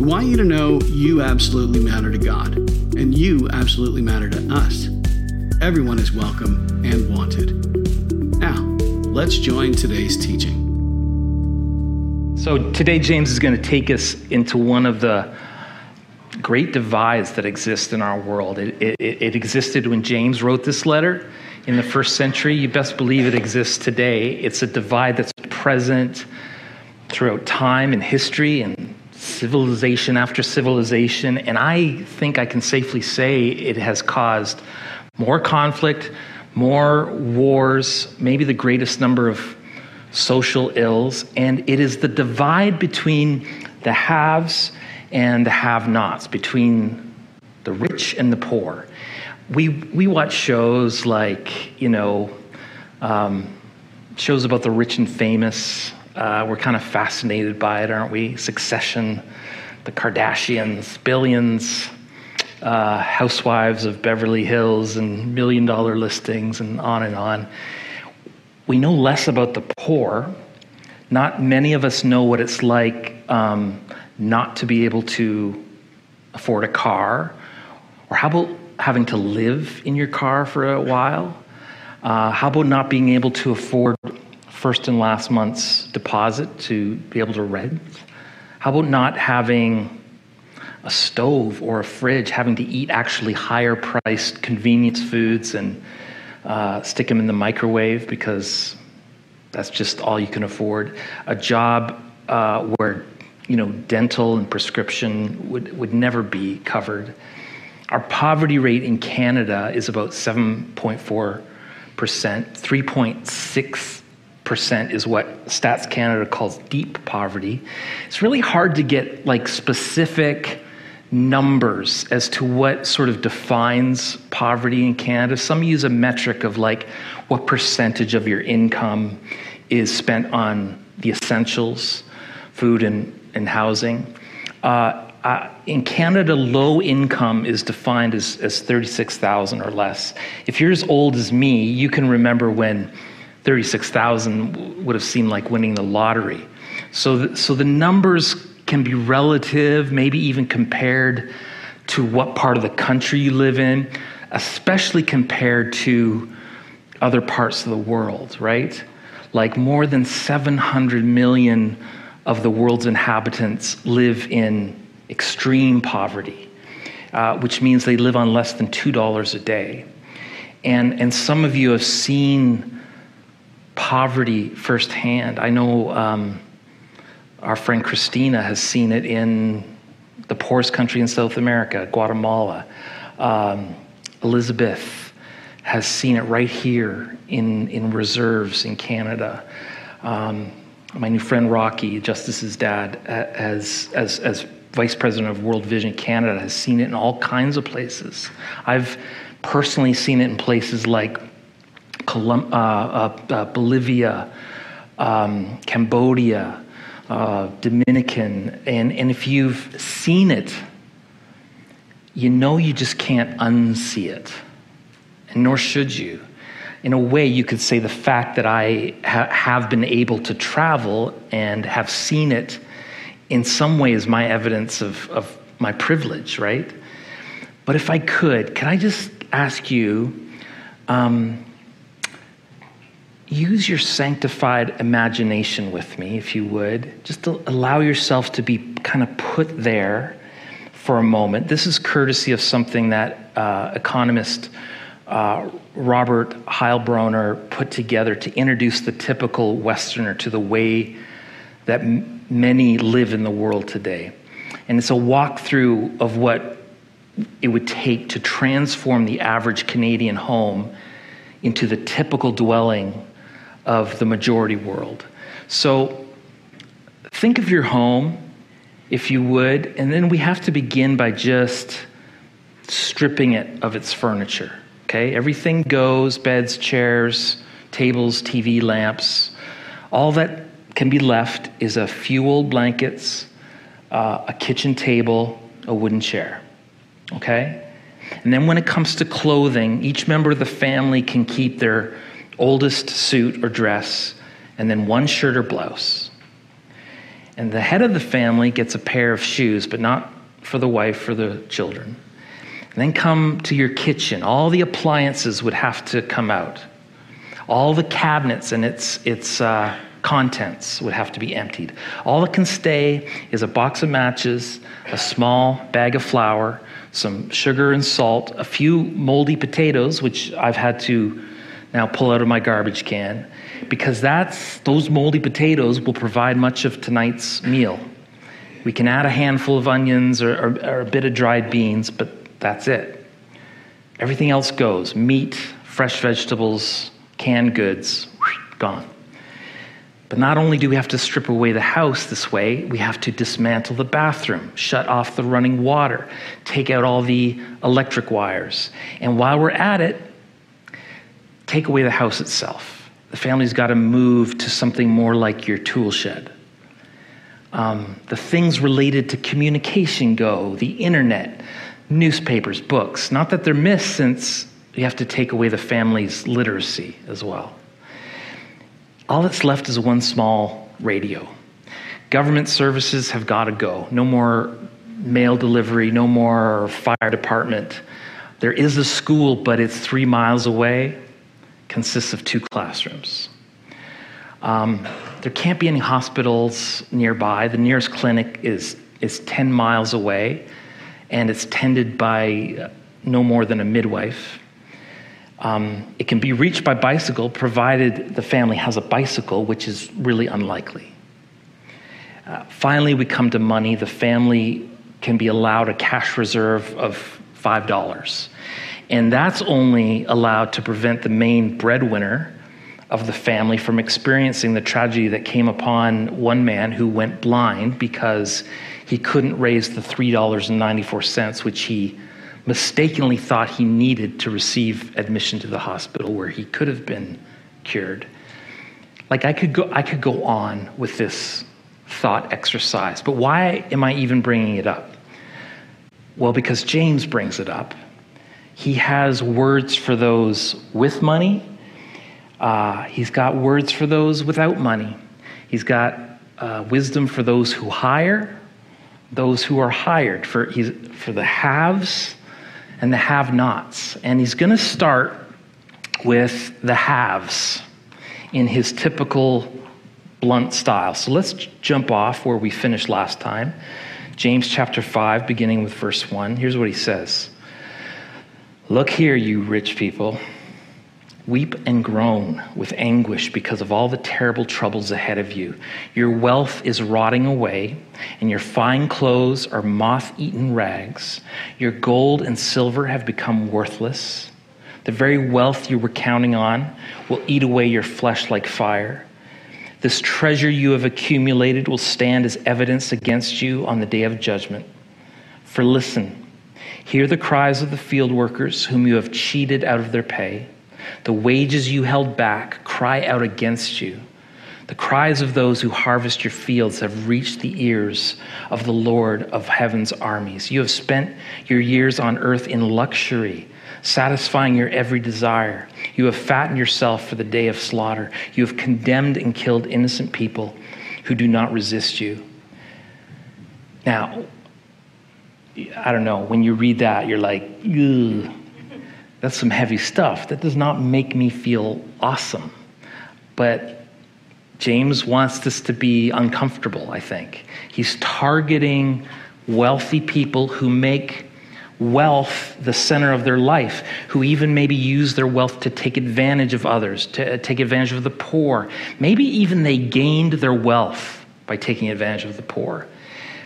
We want you to know you absolutely matter to God, and you absolutely matter to us. Everyone is welcome and wanted. Now, let's join today's teaching. So, today, James is going to take us into one of the great divides that exist in our world. It, it, it, existed when James wrote this letter in the first century. You best believe it exists today. It's a divide that's present throughout time and history and civilization after civilization, and I think I can safely say it has caused more conflict, more wars, maybe the greatest number of social ills, and it is the divide between the haves and the have nots, between the rich and the poor. We, we watch shows like, you know, um, shows about the rich and famous, uh, we're kind of fascinated by it, aren't we? Succession, the Kardashians, billions, uh, housewives of Beverly Hills, and million dollar listings, and on and on. We know less about the poor. Not many of us know what it's like um, not to be able to afford a car, or how about having to live in your car for a while? Uh, how about not being able to afford first and last month's deposit to be able to rent? How about not having a stove or a fridge, having to eat actually higher priced convenience foods and uh, stick them in the microwave because that's just all you can afford? A job uh, where you know dental and prescription would, would never be covered. Our poverty rate in Canada is about 7.4 percent, 3.6 percent is what Stats Canada calls deep poverty. It's really hard to get like specific numbers as to what sort of defines poverty in Canada. Some use a metric of like what percentage of your income is spent on the essentials, food and, and housing. Uh, uh, in Canada, low income is defined as, as 36,000 or less. If you're as old as me, you can remember when 36,000 would have seemed like winning the lottery. So, the, so the numbers can be relative, maybe even compared to what part of the country you live in, especially compared to other parts of the world, right? Like more than 700 million of the world's inhabitants live in extreme poverty, uh, which means they live on less than $2 a day. And, and some of you have seen poverty firsthand. I know um, our friend Christina has seen it in the poorest country in South America, Guatemala. Um, Elizabeth has seen it right here in, in reserves in Canada. Um, my new friend Rocky, Justice's dad, as, as, as vice president of World Vision Canada, has seen it in all kinds of places. I've personally seen it in places like Colum- uh, uh, uh, Bolivia, um, Cambodia, Dominican. And, and if you've seen it, you know you just can't unsee it, and nor should you. In a way, you could say the fact that I ha- have been able to travel and have seen it in some way is my evidence of, of my privilege, right? But if I could, can I just ask you, um, use your sanctified imagination with me, if you would. Just allow yourself to be kind of put there for a moment. This is courtesy of something that uh, economist uh, Robert Heilbroner put together to introduce the typical Westerner to the way that m- many live in the world today. And it's a walkthrough of what it would take to transform the average Canadian home into the typical dwelling of the majority world. So think of your home if you would. And then we have to begin by just stripping it of its furniture. Okay? Everything goes beds, chairs, tables, TV, lamps. All that can be left is a few old blankets, uh, a kitchen table, a wooden chair. Okay? And then when it comes to clothing, each member of the family can keep their oldest suit or dress, and then one shirt or blouse. And the head of the family gets a pair of shoes, but not for the wife, for the children. And then come to your kitchen. All the appliances would have to come out. All the cabinets and its, its uh, contents would have to be emptied. All that can stay is a box of matches, a small bag of flour, some sugar and salt, a few moldy potatoes, which I've had to now pull out of my garbage can, because that's those moldy potatoes will provide much of tonight's meal. We can add a handful of onions or, or, or a bit of dried beans, but that's it. Everything else goes meat, fresh vegetables, canned goods, gone. But not only do we have to strip away the house this way, we have to dismantle the bathroom, shut off the running water, take out all the electric wires. And while we're at it, take away the house itself. The family's got to move to something more like your tool shed. Um, the things related to communication go, the internet, newspapers, books. Not that they're missed, since you have to take away the family's literacy as well. All that's left is one small radio. Government services have got to go. No more mail delivery, no more fire department. There is a school, but it's three miles away, consists of two classrooms. Um, there can't be any hospitals nearby. The nearest clinic is, is 10 miles away, and it's tended by no more than a midwife. Um, it can be reached by bicycle provided the family has a bicycle, which is really unlikely. Uh, finally, we come to money. The family can be allowed a cash reserve of $5. And that's only allowed to prevent the main breadwinner of the family from experiencing the tragedy that came upon one man who went blind because he couldn't raise the $3.94, which he mistakenly thought he needed to receive admission to the hospital where he could have been cured. Like I could go, I could go on with this thought exercise, but why am I even bringing it up? Well, because James brings it up. He has words for those with money. Uh, he's got words for those without money. He's got uh, wisdom for those who hire, those who are hired, for, for the haves and the have nots. And he's going to start with the haves in his typical blunt style. So let's jump off where we finished last time. James chapter 5, beginning with verse 1. Here's what he says Look here, you rich people. Weep and groan with anguish because of all the terrible troubles ahead of you. Your wealth is rotting away, and your fine clothes are moth eaten rags. Your gold and silver have become worthless. The very wealth you were counting on will eat away your flesh like fire. This treasure you have accumulated will stand as evidence against you on the day of judgment. For listen, hear the cries of the field workers whom you have cheated out of their pay. The wages you held back cry out against you. The cries of those who harvest your fields have reached the ears of the Lord of heaven's armies. You have spent your years on earth in luxury, satisfying your every desire. You have fattened yourself for the day of slaughter. You have condemned and killed innocent people who do not resist you. Now, I don't know, when you read that, you're like, ugh that's some heavy stuff. That does not make me feel awesome. But James wants this to be uncomfortable, I think. He's targeting wealthy people who make wealth the center of their life, who even maybe use their wealth to take advantage of others, to uh, take advantage of the poor. Maybe even they gained their wealth by taking advantage of the poor.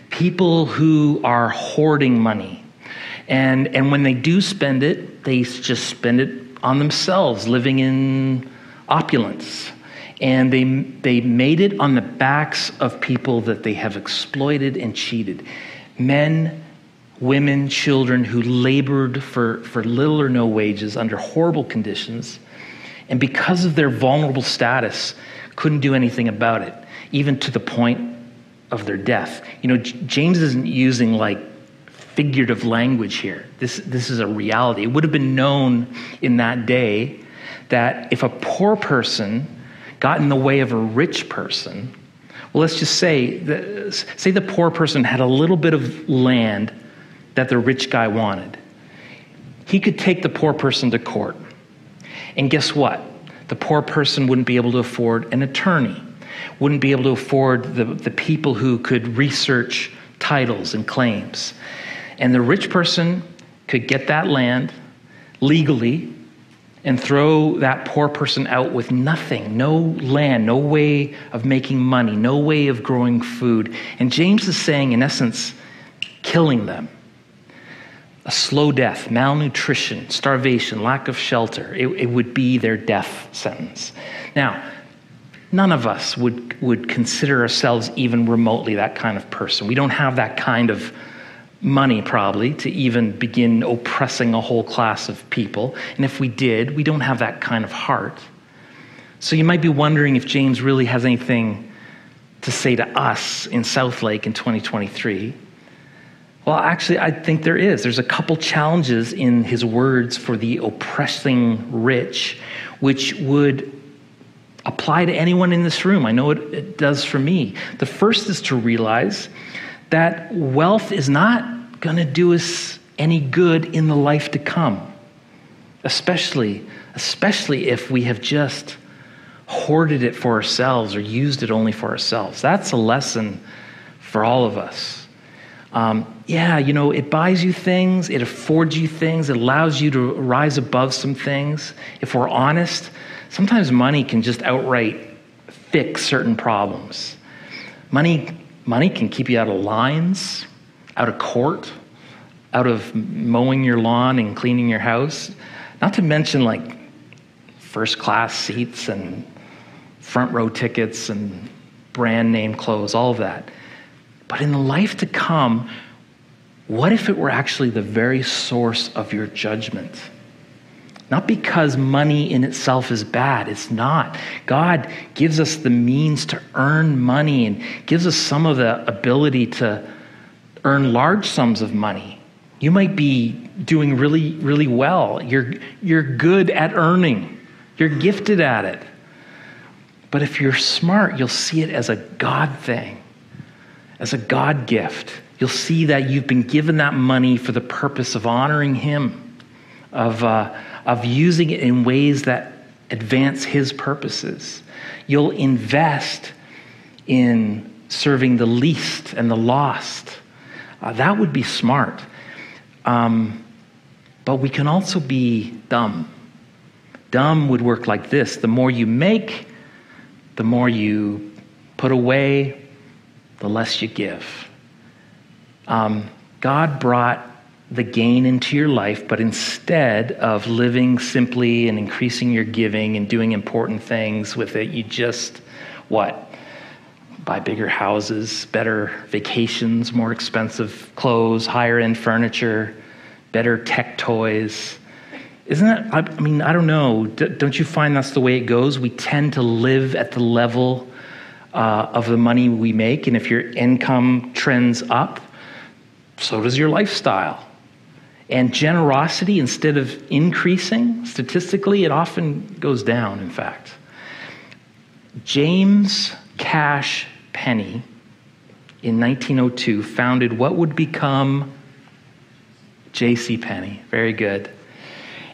People who are hoarding money, and, and when they do spend it, they just spend it on themselves, living in opulence. And they, they made it on the backs of people that they have exploited and cheated. Men, women, children who labored for, for little or no wages under horrible conditions. And because of their vulnerable status, couldn't do anything about it, even to the point of their death. You know, James isn't using like figurative language here. This, this is a reality. It would have been known in that day that if a poor person got in the way of a rich person, well, let's just say, the, say the poor person had a little bit of land that the rich guy wanted. He could take the poor person to court. And guess what? The poor person wouldn't be able to afford an attorney, wouldn't be able to afford the, the people who could research titles and claims. And the rich person could get that land legally and throw that poor person out with nothing no land, no way of making money, no way of growing food. And James is saying, in essence, killing them. A slow death, malnutrition, starvation, lack of shelter. It, it would be their death sentence. Now, none of us would, would consider ourselves even remotely that kind of person. We don't have that kind of money, probably, to even begin oppressing a whole class of people. And if we did, we don't have that kind of heart. So you might be wondering if James really has anything to say to us in Southlake in 2023. Well, actually, I think there is. There's a couple challenges in his words for the oppressing rich, which would apply to anyone in this room. I know it, it does for me. The first is to realize that wealth is not going to do us any good in the life to come, especially, especially if we have just hoarded it for ourselves or used it only for ourselves. That's a lesson for all of us. Um, yeah, you know, it buys you things, it affords you things, it allows you to rise above some things. If we're honest, sometimes money can just outright fix certain problems. Money Money can keep you out of lines, out of court, out of mowing your lawn and cleaning your house. Not to mention like first class seats and front row tickets and brand name clothes, all of that. But in the life to come, what if it were actually the very source of your judgment? Not because money in itself is bad, it's not. God gives us the means to earn money and gives us some of the ability to earn large sums of money. You might be doing really, really well. You're, you're good at earning, you're gifted at it. But if you're smart, you'll see it as a God thing, as a God gift. You'll see that you've been given that money for the purpose of honoring Him, of. Uh, of using it in ways that advance His purposes. You'll invest in serving the least and the lost. Uh, that would be smart. Um, but we can also be dumb. Dumb would work like this the more you make, the more you put away, the less you give. Um, God brought the gain into your life, but instead of living simply and increasing your giving and doing important things with it, you just what? Buy bigger houses, better vacations, more expensive clothes, higher end furniture, better tech toys. Isn't that, I mean, I don't know. Don't you find that's the way it goes? We tend to live at the level uh, of the money we make, and if your income trends up, so does your lifestyle. And generosity, instead of increasing statistically, it often goes down, in fact. James Cash Penney in 1902 founded what would become J.C. Penney. Very good.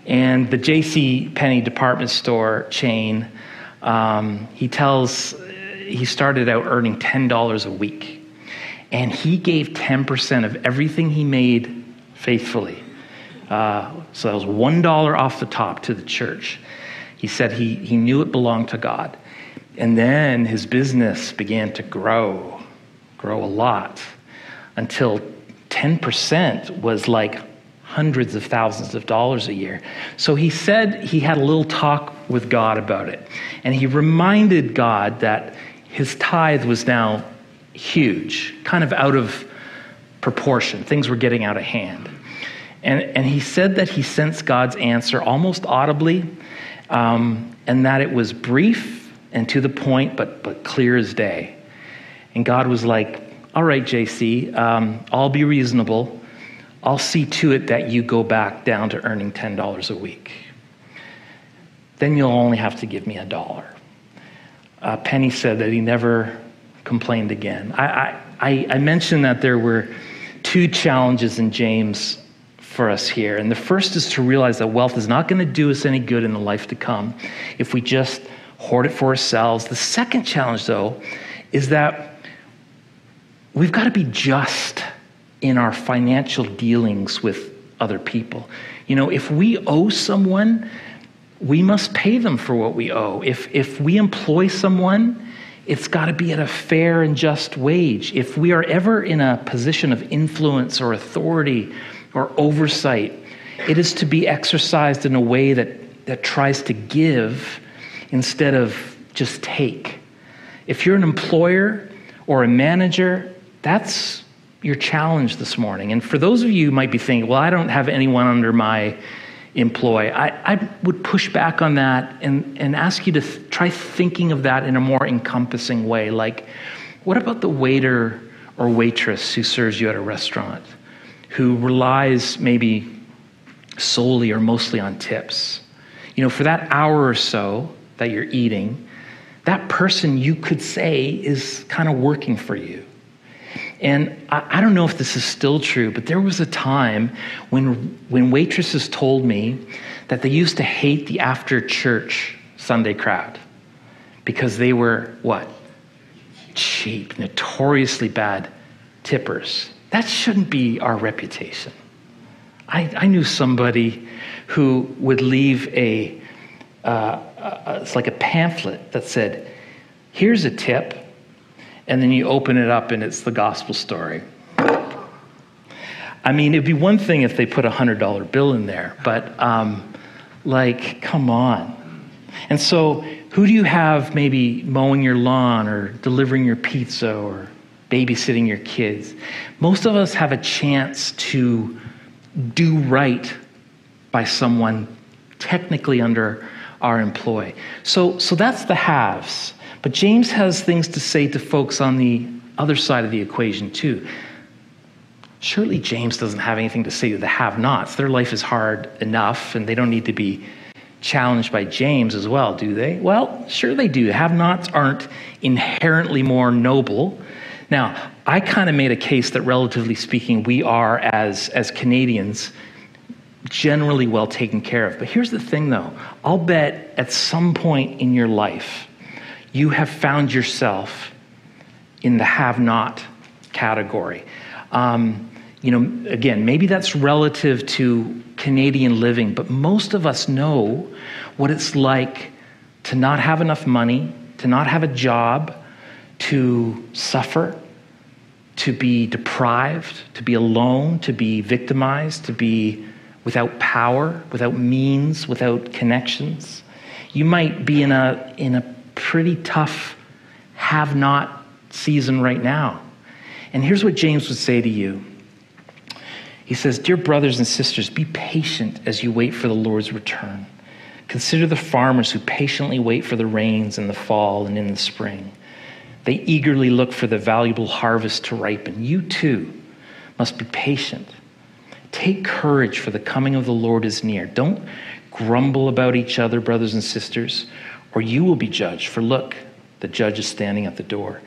And the J.C. Penney department store chain, um, he tells he started out earning $10 a week. And he gave 10% of everything he made faithfully. Uh, so that was $1 off the top to the church. He said he, he knew it belonged to God. And then his business began to grow, grow a lot, until 10% was like hundreds of thousands of dollars a year. So he said he had a little talk with God about it. And he reminded God that his tithe was now huge, kind of out of proportion. Things were getting out of hand. And, and he said that he sensed God's answer almost audibly, um, and that it was brief and to the point, but, but clear as day. And God was like, All right, JC, um, I'll be reasonable. I'll see to it that you go back down to earning $10 a week. Then you'll only have to give me a dollar. Uh, Penney said that he never complained again. I, I, I mentioned that there were two challenges in James for us here. And the first is to realize that wealth is not going to do us any good in the life to come if we just hoard it for ourselves. The second challenge, though, is that we've got to be just in our financial dealings with other people. You know, if we owe someone, we must pay them for what we owe. If, if we employ someone, it's got to be at a fair and just wage. If we are ever in a position of influence or authority or oversight, it is to be exercised in a way that, that tries to give instead of just take. If you're an employer or a manager, that's your challenge this morning. And for those of you might be thinking, well, I don't have anyone under my employ, I, I would push back on that and, and ask you to th- try thinking of that in a more encompassing way. Like, what about the waiter or waitress who serves you at a restaurant, who relies maybe solely or mostly on tips? You know, for that hour or so that you're eating, that person you could say is kind of working for you. And I, I, don't know if this is still true, but there was a time when, when waitresses told me that they used to hate the after church Sunday crowd because they were what? Cheap, notoriously bad tippers. That shouldn't be our reputation. I, I knew somebody who would leave a, uh, it's like a pamphlet that said, here's a tip and then you open it up and it's the gospel story. I mean, it'd be one thing if they put a $100 bill in there, but um, like, come on. And so, who do you have maybe mowing your lawn or delivering your pizza or babysitting your kids? Most of us have a chance to do right by someone technically under our employ. So, so that's the haves. But James has things to say to folks on the other side of the equation, too. Surely James doesn't have anything to say to the have nots. Their life is hard enough, and they don't need to be challenged by James as well, do they? Well, sure they do. Have nots aren't inherently more noble. Now, I kind of made a case that, relatively speaking, we are, as, as Canadians, generally well taken care of. But here's the thing, though I'll bet at some point in your life, you have found yourself in the have not category. Um, you know, again, maybe that's relative to Canadian living, but most of us know what it's like to not have enough money, to not have a job, to suffer, to be deprived, to be alone, to be victimized, to be without power, without means, without connections. You might be in a, in a pretty tough have not season right now. And here's what James would say to you He says, Dear brothers and sisters, be patient as you wait for the Lord's return. Consider the farmers who patiently wait for the rains in the fall and in the spring. They eagerly look for the valuable harvest to ripen. You too must be patient. Take courage, for the coming of the Lord is near. Don't grumble about each other, brothers and sisters or you will be judged. For look, the judge is standing at the door.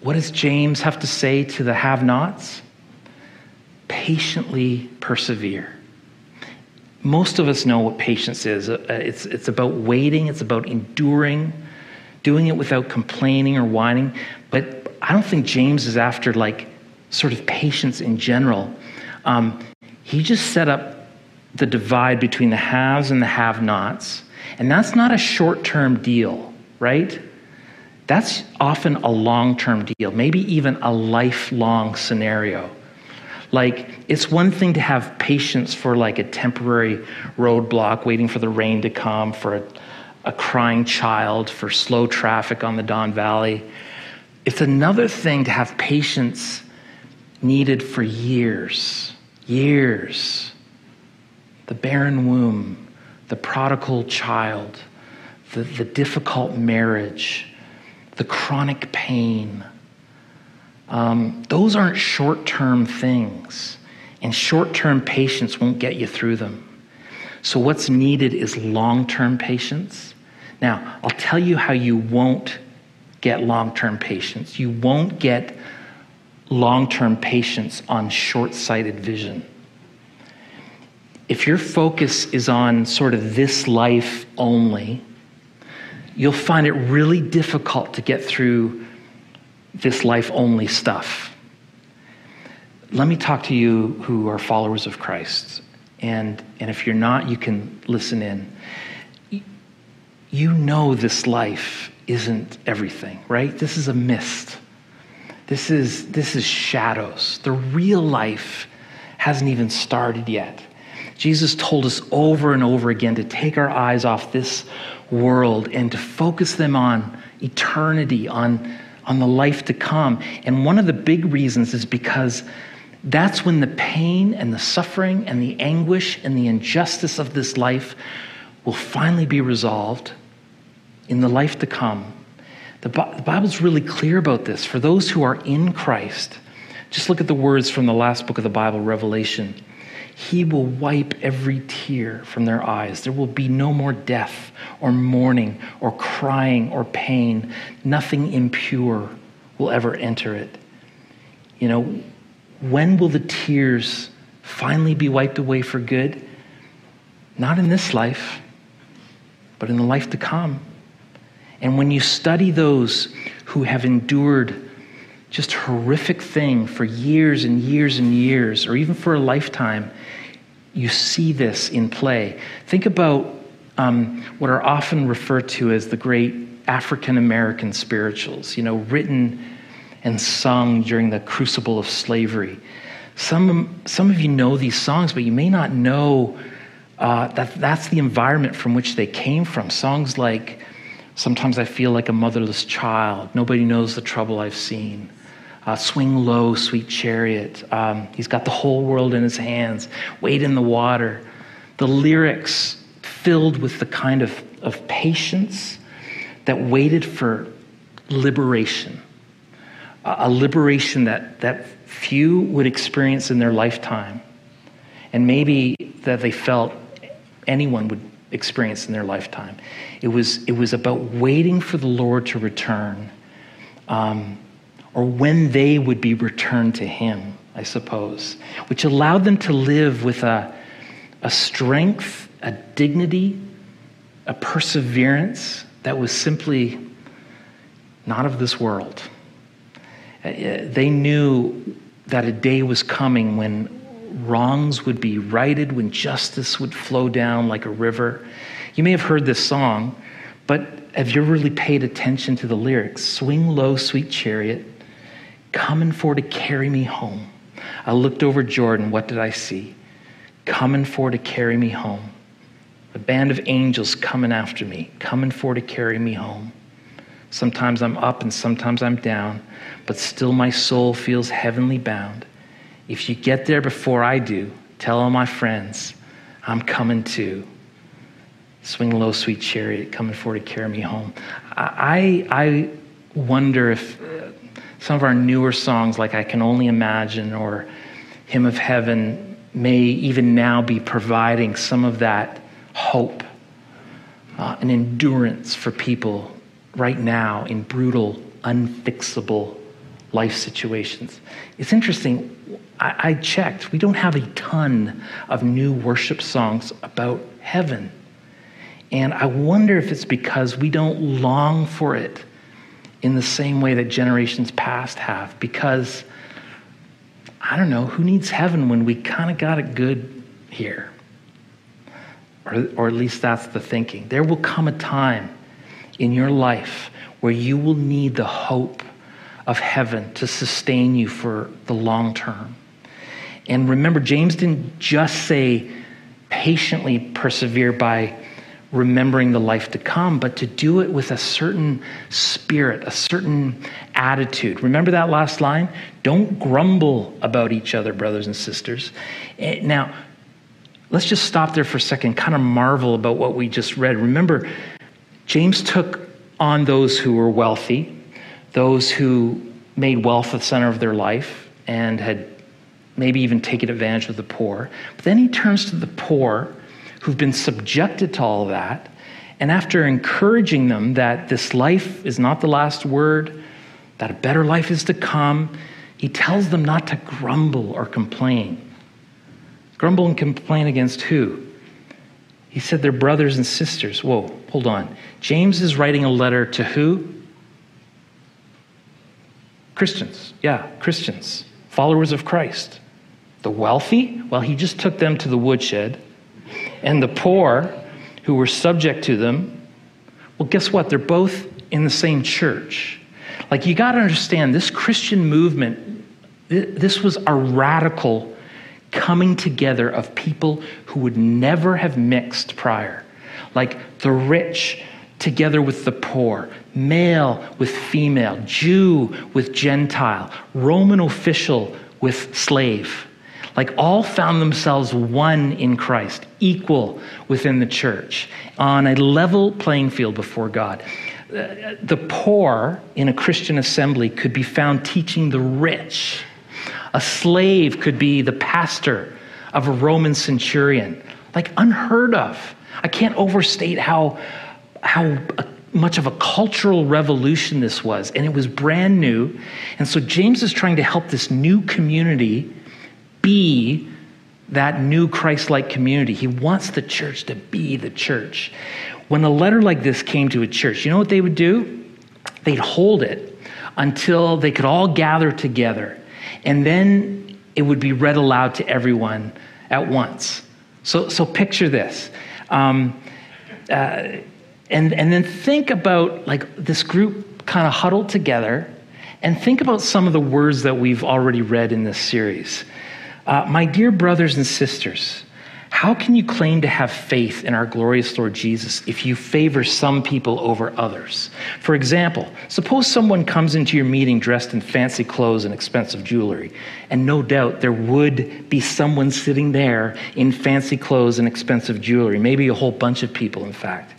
What does James have to say to the have nots? Patiently persevere. Most of us know what patience is. Uh, it's, it's about waiting, it's about enduring, doing it without complaining or whining. But I don't think James is after like sort of patience in general. Um, he just set up the divide between the haves and the have nots and that's not a short term deal, right? That's often a long term deal, maybe even a lifelong scenario. Like, it's one thing to have patience for like a temporary roadblock, waiting for the rain to come, for a, a crying child, for slow traffic on the Don Valley. It's another thing to have patience needed for years, years. The barren womb, the prodigal child, the, the difficult marriage, the chronic pain. Um, those aren't short term things, and short term patience won't get you through them. So, what's needed is long term patience. Now, I'll tell you how you won't get long term patience. You won't get long term patience on short sighted vision. If your focus is on sort of this life only, you'll find it really difficult to get through this life only stuff. Let me talk to you who are followers of Christ. And, and if you're not, you can listen in. You know this life isn't everything, right? This is a mist. This is, this is shadows. The real life hasn't even started yet. Jesus told us over and over again to take our eyes off this world and to focus them on eternity, on, on the life to come. And one of the big reasons is because that's when the pain and the suffering and the anguish and the injustice of this life will finally be resolved in the life to come. The, the Bible's really clear about this. For those who are in Christ, just look at the words from the last book of the Bible, Revelation. He will wipe every tear from their eyes. There will be no more death or mourning or crying or pain. Nothing impure will ever enter it. You know, when will the tears finally be wiped away for good? Not in this life, but in the life to come. And when you study those who have endured just horrific thing for years and years and years, or even for a lifetime, you see this in play. Think about um, what are often referred to as the great African American spirituals, you know, written and sung during the crucible of slavery. Some, some of you know these songs, but you may not know uh, that that's the environment from which they came from. Songs like Sometimes I feel like a motherless child. Nobody knows the trouble I've seen. Uh, swing low, sweet chariot. Um, he's got the whole world in his hands. Wade in the water. The lyrics filled with the kind of, of patience that waited for liberation. A liberation that, that few would experience in their lifetime. And maybe that they felt anyone would experience in their lifetime. It was, it was about waiting for the Lord to return, um, or when they would be returned to Him, I suppose, which allowed them to live with a, a strength, a dignity, a perseverance that was simply not of this world. Uh, they knew that a day was coming when wrongs would be righted, when justice would flow down like a river. You may have heard this song, but have you really paid attention to the lyrics? Swing low, sweet chariot, coming for to carry me home. I looked over Jordan, what did I see? Coming for to carry me home. A band of angels coming after me, coming for to carry me home. Sometimes I'm up and sometimes I'm down, but still my soul feels heavenly bound. If you get there before I do, tell all my friends, I'm coming too. Swing low, sweet chariot, coming for to carry me home. I, I wonder if some of our newer songs, like I Can Only Imagine or Hymn of Heaven, may even now be providing some of that hope, uh, an endurance for people right now in brutal, unfixable life situations. It's interesting. I, I, checked. We don't have a ton of new worship songs about heaven. And I wonder if it's because we don't long for it in the same way that generations past have. Because, I don't know, who needs heaven when we kind of got it good here? Or, or at least that's the thinking. There will come a time in your life where you will need the hope of heaven to sustain you for the long term. And remember, James didn't just say patiently persevere by remembering the life to come, but to do it with a certain spirit, a certain attitude. Remember that last line? Don't grumble about each other, brothers and sisters. Eh, now, let's just stop there for a second, kind of marvel about what we just read. Remember, James took on those who were wealthy, those who made wealth the center of their life, and had maybe even taken advantage of the poor. But then he turns to the poor who've been subjected to all that. And after encouraging them that this life is not the last word, that a better life is to come, he tells them not to grumble or complain. Grumble and complain against who? He said they're brothers and sisters. Whoa, hold on. James is writing a letter to who? Christians. Yeah, Christians, followers of Christ. The wealthy, well, he just took them to the woodshed and the poor who were subject to them, well, guess what? They're both in the same church. Like, you got to understand, this Christian movement, this was a radical coming together of people who would never have mixed prior. Like the rich together with the poor, male with female, Jew with Gentile, Roman official with slave like all found themselves one in Christ, equal within the church, on a level playing field before God. The poor in a Christian assembly could be found teaching the rich. A slave could be the pastor of a Roman centurion. Like unheard of. I can't overstate how, how much of a cultural revolution this was. And it was brand new. And so James is trying to help this new community be that new Christ like community. He wants the church to be the church. When a letter like this came to a church, you know what they would do? They'd hold it until they could all gather together. And then it would be read aloud to everyone at once. So, so picture this. Um, uh, and, and then think about like this group kind of huddled together and think about some of the words that we've already read in this series. Uh, my dear brothers and sisters, how can you claim to have faith in our glorious Lord Jesus if you favor some people over others? For example, suppose someone comes into your meeting dressed in fancy clothes and expensive jewelry, and no doubt there would be someone sitting there in fancy clothes and expensive jewelry, maybe a whole bunch of people, in fact.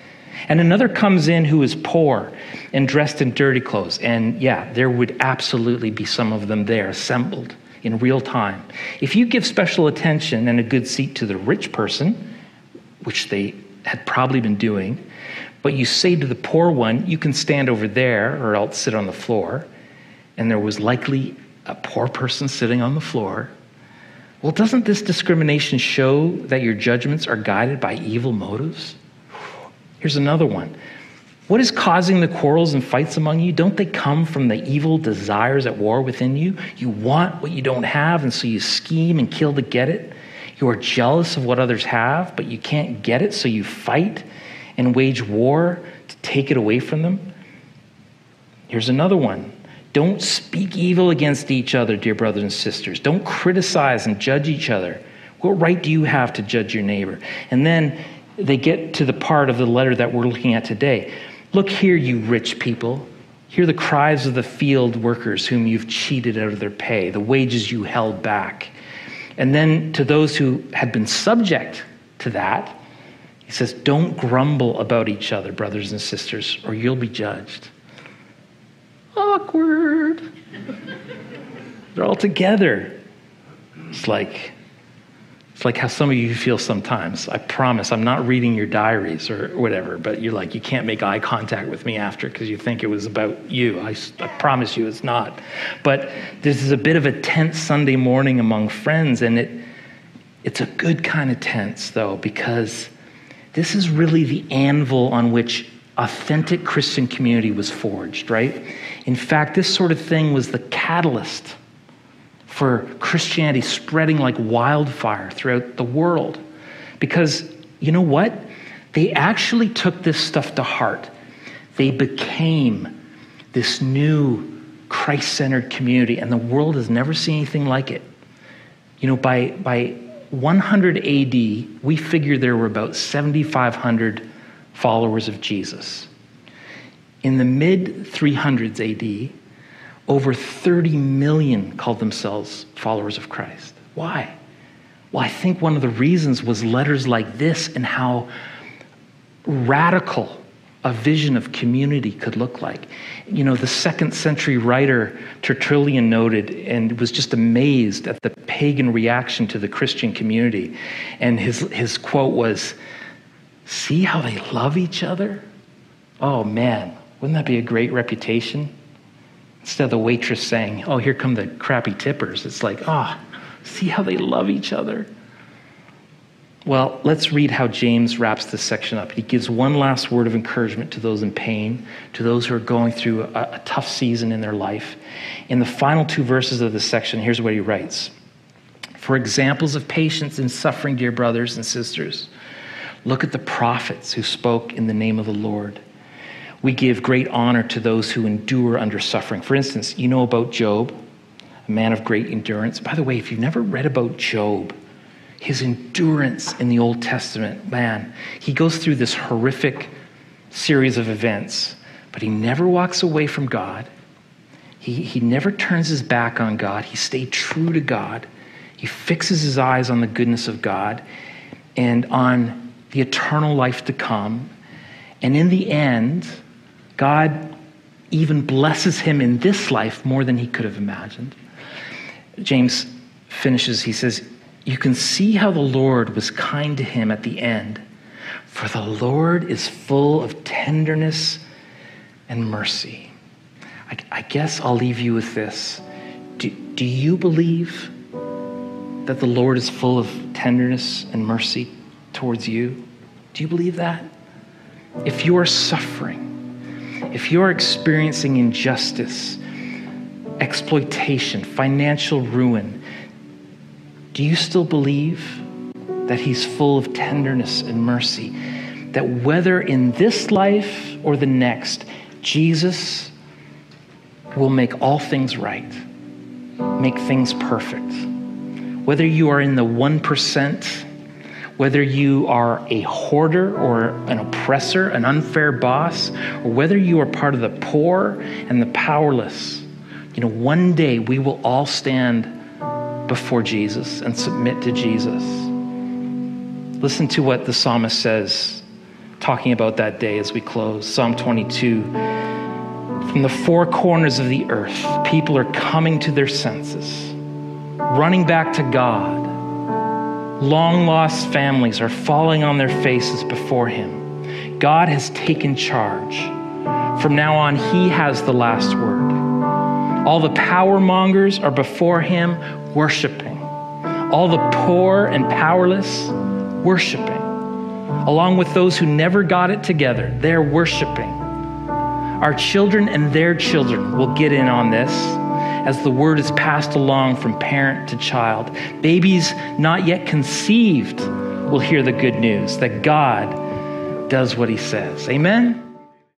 And another comes in who is poor and dressed in dirty clothes, and yeah, there would absolutely be some of them there assembled in real time. If you give special attention and a good seat to the rich person, which they had probably been doing, but you say to the poor one, you can stand over there or else sit on the floor, and there was likely a poor person sitting on the floor. Well, doesn't this discrimination show that your judgments are guided by evil motives? Here's another one. What is causing the quarrels and fights among you? Don't they come from the evil desires at war within you? You want what you don't have, and so you scheme and kill to get it. You are jealous of what others have, but you can't get it, so you fight and wage war to take it away from them. Here's another one. Don't speak evil against each other, dear brothers and sisters. Don't criticize and judge each other. What right do you have to judge your neighbor? And then they get to the part of the letter that we're looking at today. Look here, you rich people. Hear the cries of the field workers whom you've cheated out of their pay, the wages you held back. And then to those who had been subject to that, he says, Don't grumble about each other, brothers and sisters, or you'll be judged. Awkward. They're all together. It's like, it's like how some of you feel sometimes. I promise I'm not reading your diaries or whatever, but you're like, you can't make eye contact with me after because you think it was about you. I, I promise you it's not. But this is a bit of a tense Sunday morning among friends, and it, it's a good kind of tense, though, because this is really the anvil on which authentic Christian community was forged, right? In fact, this sort of thing was the catalyst for Christianity spreading like wildfire throughout the world. Because you know what? They actually took this stuff to heart. They became this new Christ centered community, and the world has never seen anything like it. You know, by, by 100 AD, we figure there were about 7,500 followers of Jesus. In the mid 300s AD, over 30 million called themselves followers of Christ. Why? Well, I think one of the reasons was letters like this and how radical a vision of community could look like. You know, the second century writer Tertullian noted and was just amazed at the pagan reaction to the Christian community. And his, his quote was, See how they love each other? Oh man, wouldn't that be a great reputation? Instead of the waitress saying, Oh, here come the crappy tippers, it's like, Ah, oh, see how they love each other? Well, let's read how James wraps this section up. He gives one last word of encouragement to those in pain, to those who are going through a, a tough season in their life. In the final two verses of this section, here's what he writes For examples of patience in suffering, dear brothers and sisters, look at the prophets who spoke in the name of the Lord. We give great honor to those who endure under suffering. For instance, you know about Job, a man of great endurance. By the way, if you've never read about Job, his endurance in the Old Testament, man, he goes through this horrific series of events, but he never walks away from God. He, he never turns his back on God. He stayed true to God. He fixes his eyes on the goodness of God and on the eternal life to come. And in the end, God even blesses him in this life more than he could have imagined. James finishes, he says, you can see how the Lord was kind to him at the end. For the Lord is full of tenderness and mercy. I, I guess I'll leave you with this. Do, do you believe that the Lord is full of tenderness and mercy towards you? Do you believe that? If you are suffering, if you are experiencing injustice, exploitation, financial ruin, do you still believe that He's full of tenderness and mercy? That whether in this life or the next, Jesus will make all things right, make things perfect. Whether you are in the 1%, whether you are a hoarder or an oppressor, an unfair boss, or whether you are part of the poor and the powerless, you know, one day we will all stand before Jesus and submit to Jesus. Listen to what the psalmist says, talking about that day as we close. Psalm 22. From the four corners of the earth, people are coming to their senses, running back to God. Long lost families are falling on their faces before Him. God has taken charge. From now on, He has the last word. All the power mongers are before Him, worshiping. All the poor and powerless, worshiping. Along with those who never got it together, they're worshiping. Our children and their children will get in on this as the word is passed along from parent to child. Babies not yet conceived will hear the good news that God does what he says. Amen?